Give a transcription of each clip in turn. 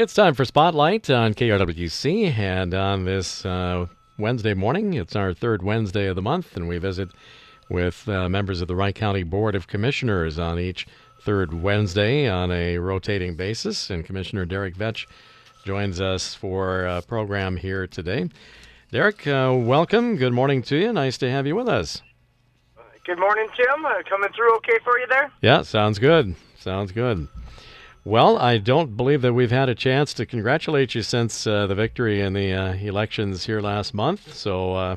It's time for Spotlight on KRWC, and on this uh, Wednesday morning, it's our third Wednesday of the month, and we visit with uh, members of the Wright County Board of Commissioners on each third Wednesday on a rotating basis. And Commissioner Darek Vetsch joins us for a program here today. Darek, uh, welcome. Good morning to you. Nice to have you with us. Good morning, Tim. Uh, coming through okay for you there? Yeah, sounds good. Sounds good. Well, I don't believe that we've had a chance to congratulate you since uh, the victory in the uh, elections here last month. So, uh,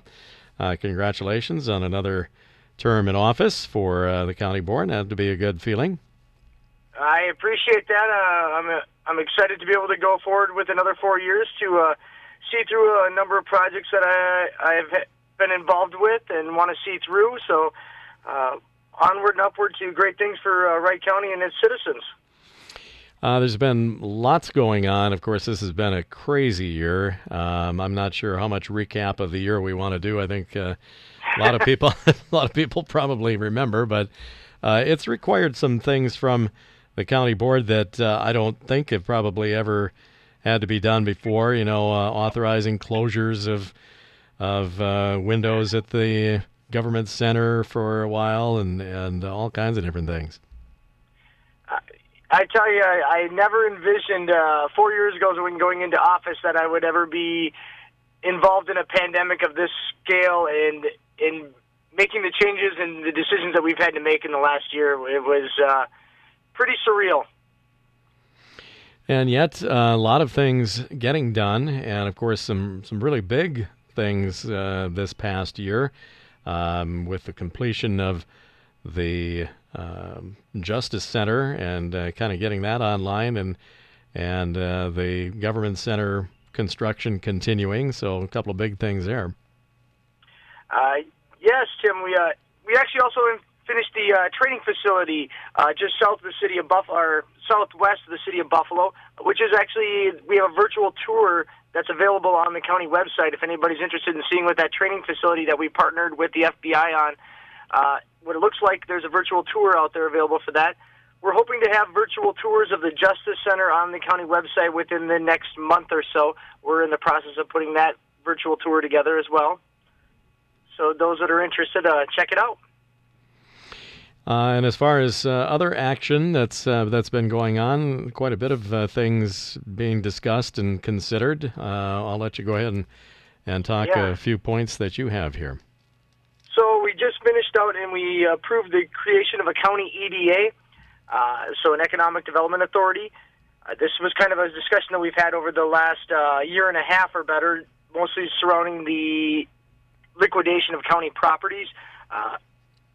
uh congratulations on another term in office for uh, the county board. That to be a good feeling. I appreciate that. Uh, I'm I'm excited to be able to go forward with another four years to see through a number of projects that I I've been involved with and want to see through. So, onward and upward to great things for Wright County and its citizens. Uh, there's been lots going on. Of course, this has been a crazy year. Um, I'm not sure how much recap of the year we want to do. I think uh, a lot of people, a lot of people probably remember, but uh, it's required some things from the county board that uh, I don't think have probably ever had to be done before. You know, uh, authorizing closures of of uh, windows at the government center for a while, and and all kinds of different things. I tell you, I, I never envisioned uh, four years ago when going into office that I would ever be involved in a pandemic of this scale and in making the changes and the decisions that we've had to make in the last year. It was uh, pretty surreal. And yet, uh, a lot of things getting done, and of course, some some really big things uh, this past year, um, with the completion of the um, Justice Center and uh, kind of getting that online and and uh, the government center construction continuing. So a couple of big things there. Uh, yes, Tim. We uh, we actually also finished the uh, training facility uh, just south of the city of Buffalo, southwest of the city of Buffalo, which is actually we have a virtual tour that's available on the county website if anybody's interested in seeing what that training facility that we partnered with the FBI on what it looks like there's a virtual tour out there available for that. We're hoping to have virtual tours of the Justice Center on the county website within the next month or so. We're in the process of putting that virtual tour together as well. So those that are interested, uh, check it out. Uh, and as far as uh, other action that's uh, that's been going on, quite a bit of uh, things being discussed and considered. Uh, I'll let you go ahead and and talk yeah. a few points that you have here. Finished out and we approved the creation of a county EDA, uh, so an economic development authority. Uh, this was kind of a discussion that we've had over the last uh, year and a half or better, mostly surrounding the liquidation of county properties. Uh,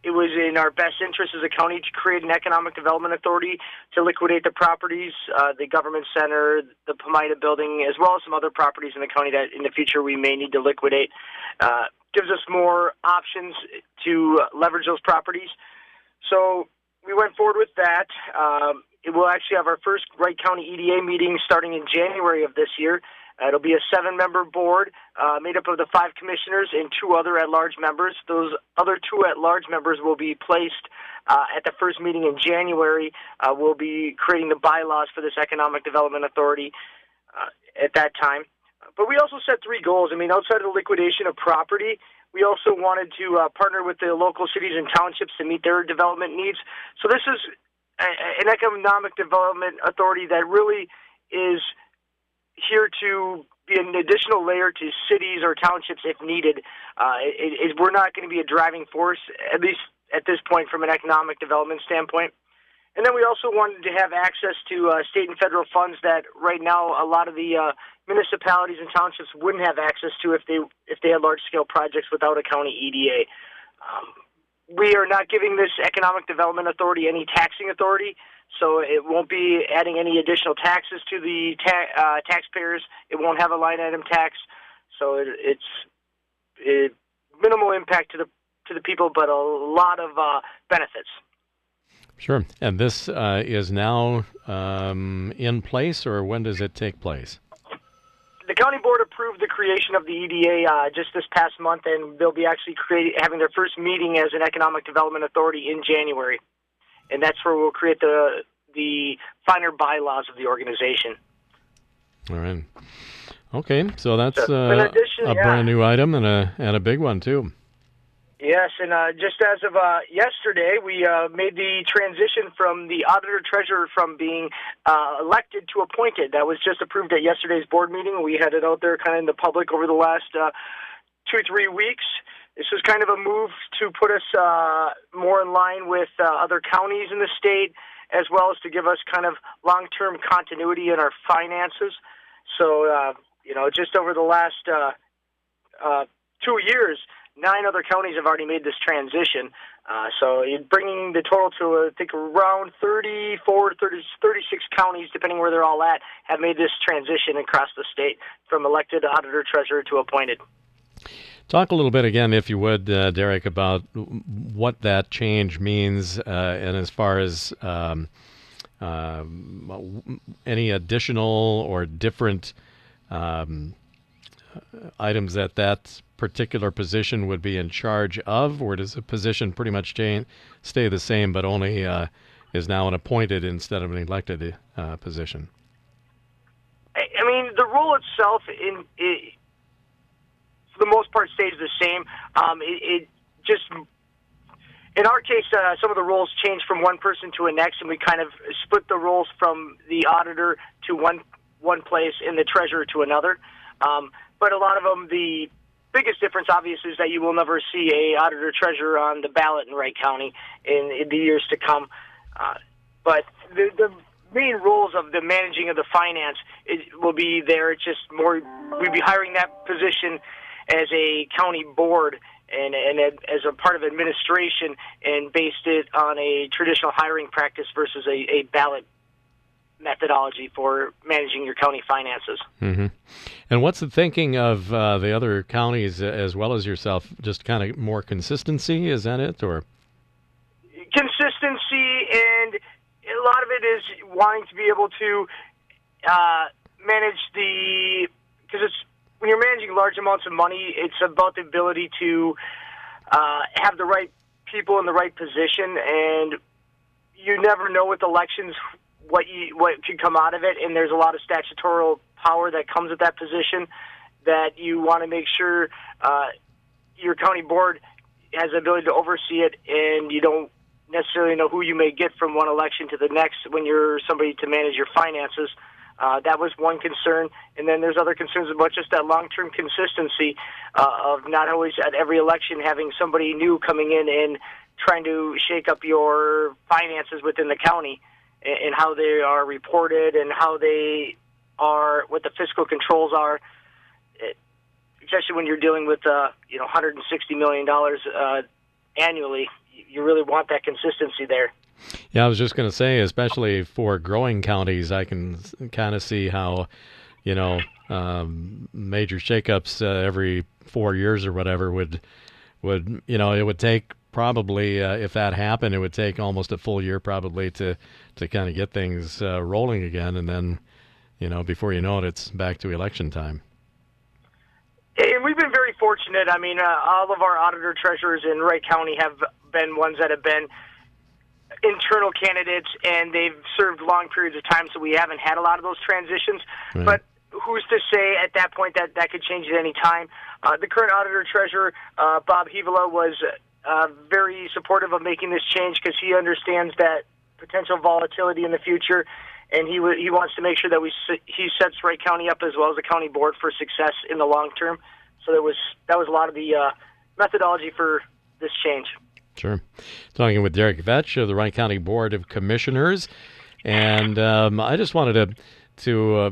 it was in our best interest as a county to create an economic development authority to liquidate the properties, uh, the government center, the Pomaida building, as well as some other properties in the county that in the future we may need to liquidate. Uh, gives us more options to leverage those properties. So we went forward with that. Um, it will actually have our first Wright County EDA meeting starting in January of this year. Uh, it'll be a seven-member board uh, made up of the five commissioners and two other at-large members. Those other two at-large members will be placed uh, at the first meeting in January. Uh, we'll be creating the bylaws for this Economic Development Authority uh, at that time. But we also set three goals. I mean, outside of the liquidation of property, we also wanted to uh, partner with the local cities and townships to meet their development needs. So this is a, an economic development authority that really is here to be an additional layer to cities or townships if needed. Uh, it, it, we're not going to be a driving force, at least at this point, from an economic development standpoint. And then we also wanted to have access to uh, state and federal funds that right now a lot of the uh, municipalities and townships wouldn't have access to if they if they had large scale projects without a county EDA. Um, we are not giving this economic development authority any taxing authority, so it won't be adding any additional taxes to the ta- uh, taxpayers. It won't have a line item tax, so it, it's it, minimal impact to the to the people, but a lot of uh, benefits. Sure. And this uh, is now um, in place, or when does it take place? The county board approved the creation of the EDA uh, just this past month, and they'll be actually creating, having their first meeting as an economic development authority in January, and that's where we'll create the the finer bylaws of the organization. All right. Okay, so that's uh, addition, a yeah. brand new item and a and a big one too. Yes, and uh, just as of uh, yesterday, we uh, made the transition from the auditor treasurer from being uh, elected to appointed. That was just approved at yesterday's board meeting. We had it out there kind of in the public over the last uh, two, three weeks. This was kind of a move to put us uh, more in line with other counties in the state, as well as to give us kind of long-term continuity in our finances. So, you know, just over the last two years, nine other counties have already made this transition. Uh, so bringing the total to, I think, around 34, 30, 36 counties, depending where they're all at, have made this transition across the state from elected auditor treasurer to appointed. Talk a little bit again, if you would, uh, Darek, about what that change means, uh, and as far as um, um, any additional or different um, items that that particular position would be in charge of, or does the position pretty much change, stay the same, but only uh, is now an appointed instead of an elected uh, position? I, mean, the role itself, in it, for the most part, stays the same. Um, it, it just in our case, uh, some of the roles change from one person to a next, and we kind of split the roles from the auditor to one one place and the treasurer to another. Um, but a lot of them, the biggest difference, obviously, is that you will never see a auditor treasurer on the ballot in Wright County in, in the years to come. Uh, but the, the main rules of the managing of the finance it will be there. It's just more we'd be hiring that position as a county board and, and as a part of administration and based it on a traditional hiring practice versus a, a ballot methodology for managing your county finances. Mm-hmm. And what's the thinking of uh, the other counties as well as yourself? Just kind of more consistency, is that it, or consistency and a lot of it is wanting to be able to uh, manage the because it's when you're managing large amounts of money, it's about the ability to uh, have the right people in the right position, and you never know with elections what you what could come out of it. And there's a lot of statutory power that comes with that position that you want to make sure uh, your county board has the ability to oversee it, and you don't necessarily know who you may get from one election to the next when you're somebody to manage your finances. Uh, that was one concern, and then there's other concerns about just that long-term consistency uh, of not always at every election having somebody new coming in and trying to shake up your finances within the county and, how they are reported and how they are, what the fiscal controls are. It, especially when you're dealing with, uh, you know, 160 million dollars uh, annually, you really want that consistency there. Yeah, I was just going to say, especially for growing counties, I can kind of see how, you know, um, major shakeups uh, every four years or whatever would, would you know, it would take probably uh, if that happened, it would take almost a full year probably to to kind of get things uh, rolling again, and then, you know, before you know it, it's back to election time. And we've been very fortunate. I mean, uh, all of our auditor treasurers in Wright County have been ones that have been internal candidates, and they've served long periods of time, so we haven't had a lot of those transitions. Right. But who's to say at that point that that could change at any time? Uh, the current auditor treasurer, uh, Bob Hiivala, was uh, very supportive of making this change because he understands that potential volatility in the future, and he w- he wants to make sure that we he sets Wright County up as well as the county board for success in the long term. So there was that was a lot of the uh, methodology for this change. Sure. Talking with Darek Vetsch of the Wright County Board of Commissioners, and um, I just wanted to to uh,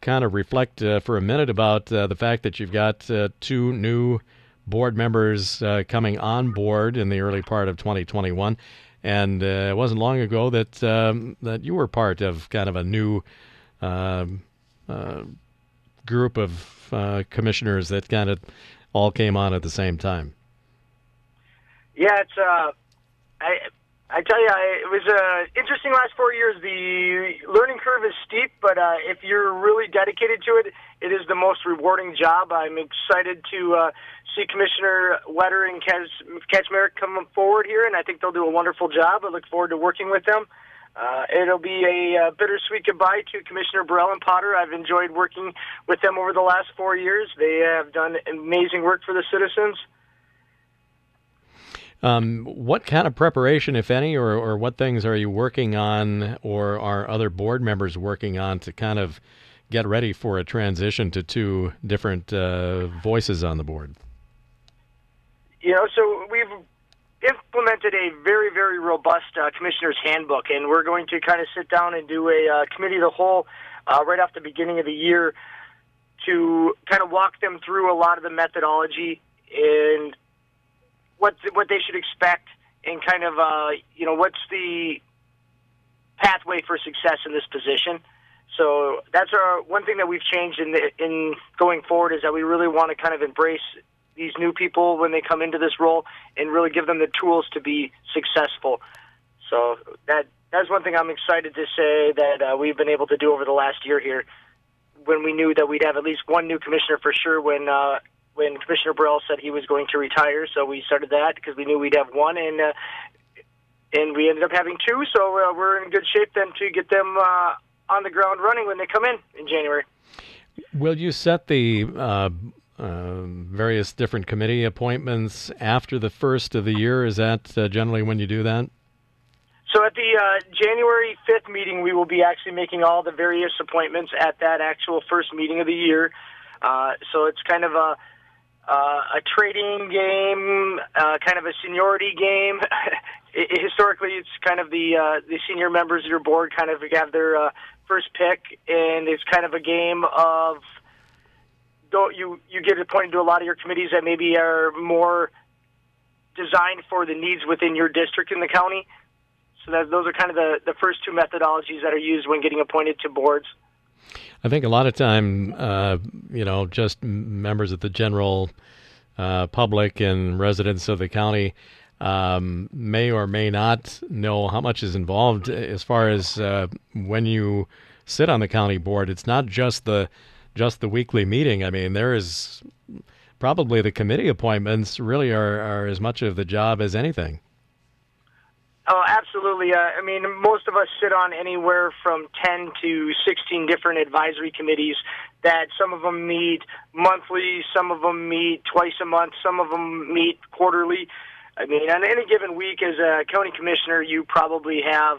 kind of reflect uh, for a minute about uh, the fact that you've got uh, two new board members uh, coming on board in the early part of 2021, and uh, it wasn't long ago that um, that you were part of kind of a new um, uh, group of uh, commissioners that kind of all came on at the same time. Yeah, it's uh, I I tell you, I, it was uh, interesting last four years. The learning curve is steep, but uh, if you're really dedicated to it, it is the most rewarding job. I'm excited to uh, see Commissioner Wetter and Kaczmarek come forward here, and I think they'll do a wonderful job. I look forward to working with them. Uh, it'll be a uh, bittersweet goodbye to Commissioner Borrell and Potter. I've enjoyed working with them over the last four years. They have done amazing work for the citizens. Um, what kind of preparation, if any, or, or what things are you working on, or are other board members working on to kind of get ready for a transition to two different uh, voices on the board? You know, so we've implemented a very, very robust uh, commissioner's handbook, and we're going to kind of sit down and do a uh, committee of the whole uh, right off the beginning of the year to kind of walk them through a lot of the methodology and what what they should expect, and kind of uh, you know what's the pathway for success in this position. So that's our one thing that we've changed in the, in going forward is that we really want to kind of embrace these new people when they come into this role and really give them the tools to be successful. So that that's one thing I'm excited to say that uh, we've been able to do over the last year here. When we knew that we'd have at least one new commissioner for sure when uh, when Commissioner Borrell said he was going to retire, so we started that because we knew we'd have one, and uh, and we ended up having two. So uh, we're in good shape then to get them uh, on the ground running when they come in in January. Will you set the uh, uh, various different committee appointments after the first of the year? Is that uh, generally when you do that? So at the uh, January 5th meeting, we will be actually making all the various appointments at that actual first meeting of the year. Uh, so it's kind of a uh, a trading game, uh, kind of a seniority game. it, historically, it's kind of the uh, the senior members of your board kind of have their uh, first pick, and it's kind of a game of you you get appointed to a lot of your committees that maybe are more designed for the needs within your district in the county. So that, those are kind of the, the first two methodologies that are used when getting appointed to boards. I think a lot of time, uh, you know, just members of the general uh, public and residents of the county um, may or may not know how much is involved as far as uh, when you sit on the county board. It's not just the just the weekly meeting. I mean, there is probably the committee appointments really are, are as much of the job as anything. Oh, absolutely. Uh, I mean, most of us sit on anywhere from 10 to 16 different advisory committees that some of them meet monthly, some of them meet twice a month, some of them meet quarterly. I mean, on any given week as a county commissioner, you probably have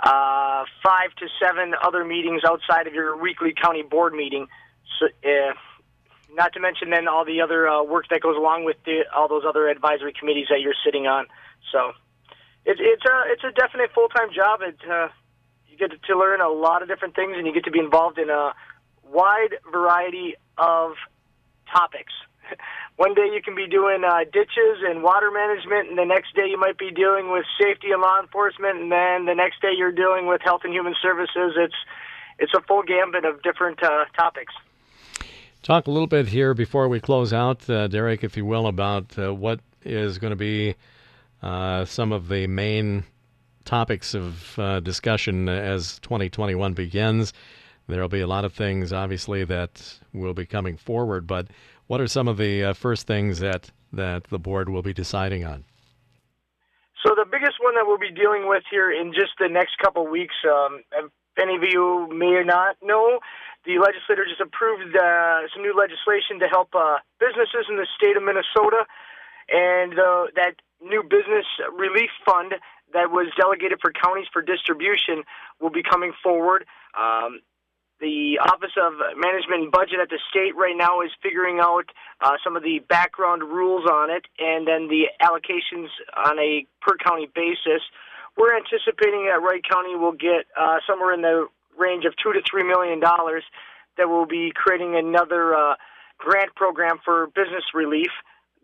uh, five to seven other meetings outside of your weekly county board meeting. So, uh, not to mention then all the other uh, work that goes along with the, all those other advisory committees that you're sitting on. So it, it's a it's a definite full time job. It uh, you get to learn a lot of different things, and you get to be involved in a wide variety of topics. One day you can be doing uh, ditches and water management, and the next day you might be dealing with safety and law enforcement, and then the next day you're dealing with health and human services. It's it's a full gambit of different uh, topics. Talk a little bit here before we close out, uh, Darek, if you will, about uh, what is going to be uh, some of the main topics of uh, discussion as 2021 begins. There will be a lot of things, obviously, that will be coming forward. But what are some of the uh, first things that that the board will be deciding on? So the biggest one that we'll be dealing with here in just the next couple weeks, um, if any of you may or not know, the legislature just approved uh, some new legislation to help uh, businesses in the state of Minnesota, and uh, that new business relief fund that was delegated for counties for distribution will be coming forward. Um, the Office of Management and Budget at the state right now is figuring out uh, some of the background rules on it and then the allocations on a per county basis. We're anticipating that Wright County will get uh, somewhere in the range of two to three million dollars that will be creating another uh, grant program for business relief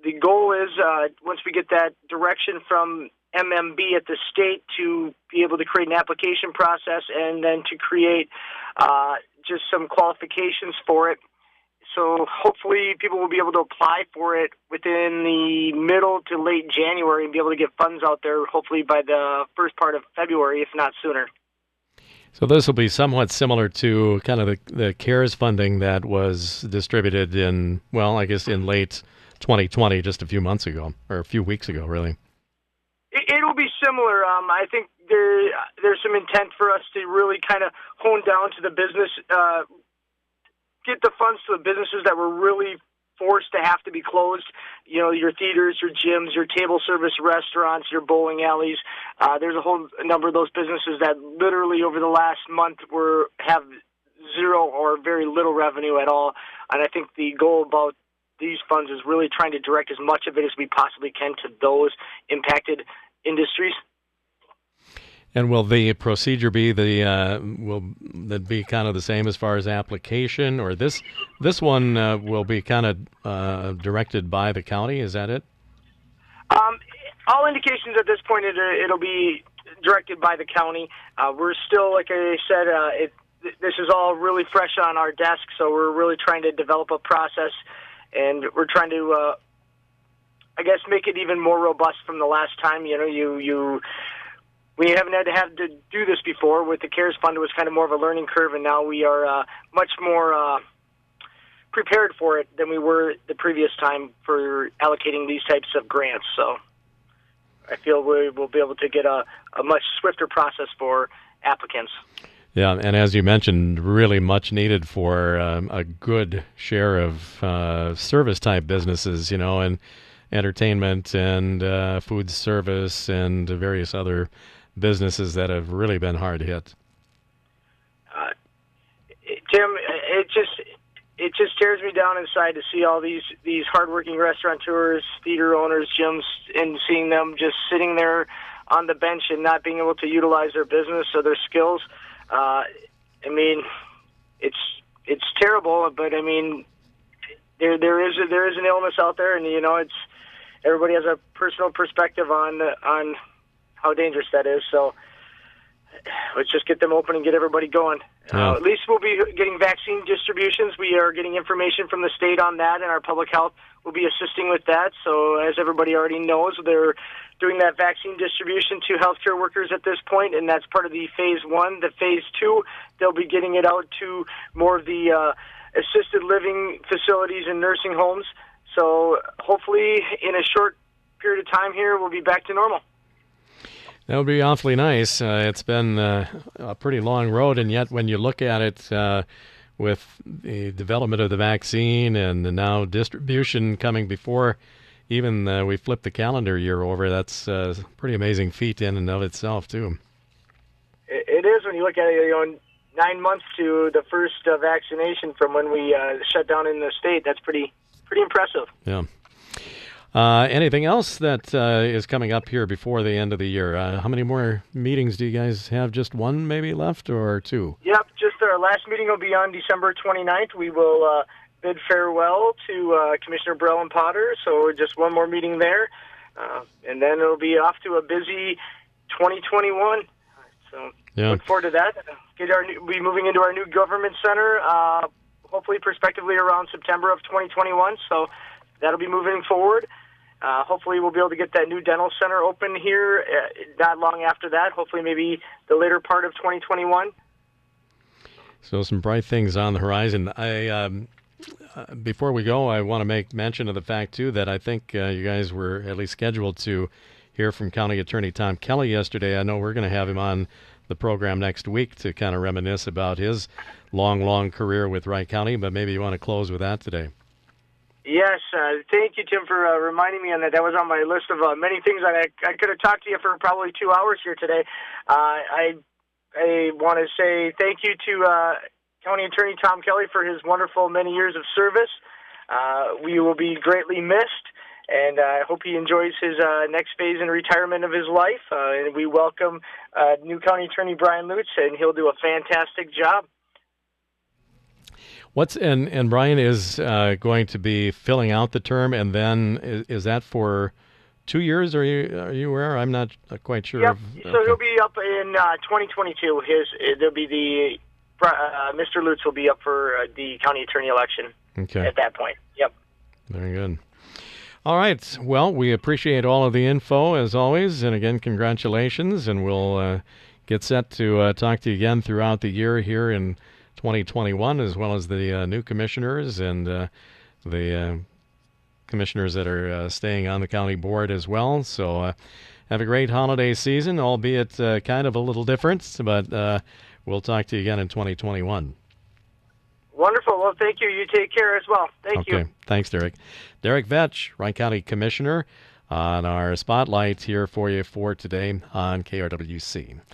the goal is uh, once we get that direction from MMB at the state to be able to create an application process and then to create uh, just some qualifications for it. So hopefully people will be able to apply for it within the middle to late January and be able to get funds out there hopefully by the first part of February, if not sooner. So this will be somewhat similar to kind of the, the CARES funding that was distributed in, well, I guess in late 2020, just a few months ago, or a few weeks ago, really. It, will be similar. Um, I think there there's some intent for us to really kind of hone down to the business, uh, get the funds to the businesses that were really forced to have to be closed. You know, your theaters, your gyms, your table service restaurants, your bowling alleys. Uh, there's a whole number of those businesses that literally over the last month were have zero or very little revenue at all. And I think the goal about these funds is really trying to direct as much of it as we possibly can to those impacted industries. And will the procedure be the uh, will that be kind of the same as far as application, or this this one uh, will be kind of uh, directed by the county? Is that it? Um, all indications at this point it, it'll be directed by the county. Uh, we're still, like I said, uh, it, this is all really fresh on our desk, so we're really trying to develop a process, and we're trying to, uh, I guess, make it even more robust from the last time. You know, you you we haven't had to have to do this before. With the CARES Fund, it was kind of more of a learning curve, and now we are uh, much more uh, prepared for it than we were the previous time for allocating these types of grants. So I feel we will be able to get a, a much swifter process for applicants. Yeah, and as you mentioned, really much needed for um, a good share of uh, service type businesses, you know, and entertainment and uh, food service and various other businesses that have really been hard hit? Uh, Tim, it just it just tears me down inside to see all these these hardworking restaurateurs, theater owners, gyms, and seeing them just sitting there on the bench and not being able to utilize their business or their skills. Uh, I mean, it's it's terrible, but I mean, there there is a, there is an illness out there, and you know, it's everybody has a personal perspective on on how dangerous that is. So let's just get them open and get everybody going. Yeah. Uh, at least we'll be getting vaccine distributions. We are getting information from the state on that, and our public health will be assisting with that. So, as everybody already knows, they're doing that vaccine distribution to healthcare workers at this point, and that's part of the phase one. The phase two, they'll be getting it out to more of the uh, assisted living facilities and nursing homes. So, hopefully, in a short period of time here, we'll be back to normal. That would be awfully nice. Uh, it's been uh, a pretty long road, and yet when you look at it uh, with the development of the vaccine and the now distribution coming before even uh, we flip the calendar year over, that's uh, a pretty amazing feat in and of itself, too. It is when you look at it, you know, nine months to the first uh, vaccination from when we shut down in the state. That's pretty pretty impressive. Yeah. Uh, anything else that uh, is coming up here before the end of the year? Uh, how many more meetings do you guys have? Just one maybe left or two? Yep, just our last meeting will be on December 29th. We will uh, bid farewell to uh, Commissioner Borrell and Potter, so just one more meeting there. Uh, and then it'll be off to a busy 2021. So yeah. look forward to that. Get our new, be moving into our new government center, hopefully prospectively around September of 2021. So that'll be moving forward. Uh, hopefully, we'll be able to get that new dental center open here uh, not long after that. Hopefully, maybe the later part of 2021. So, some bright things on the horizon. I um, uh, before we go, I want to make mention of the fact too that I think uh, you guys were at least scheduled to hear from County Attorney Tom Kelly yesterday. I know we're going to have him on the program next week to kind of reminisce about his long, long career with Wright County. But maybe you want to close with that today. Yes, uh, thank you, Tim, for uh, reminding me on that. That was on my list of uh, many things I, I could have talked to you for probably two hours here today. Uh, I I want to say thank you to uh, County Attorney Tom Kelly for his wonderful many years of service. Uh, we will be greatly missed, and I hope he enjoys his next phase in retirement of his life. and we welcome new County Attorney Brian Lutes, and he'll do a fantastic job. What's and and Brian is uh, going to be filling out the term, and then is, is, that for two years? Are you are you aware? I'm not quite sure. Yep. So okay. he'll be up in uh, 2022. His there'll be the uh, Mr. Lutes will be up for uh, the county attorney election. Okay. At that point. Yep. Very good. All right. Well, we appreciate all of the info as always, and again, congratulations, and we'll uh, get set to uh, talk to you again throughout the year here in 2021, as well as the uh, new commissioners and uh, the uh, commissioners that are uh, staying on the county board as well. So have a great holiday season, albeit kind of a little different, but we'll talk to you again in 2021. Wonderful. Well, thank you. You take care as well. Thank okay. you. Okay. Thanks, Darek. Darek Vetsch, Wright County Commissioner, on our spotlight here for you for today on KRWC.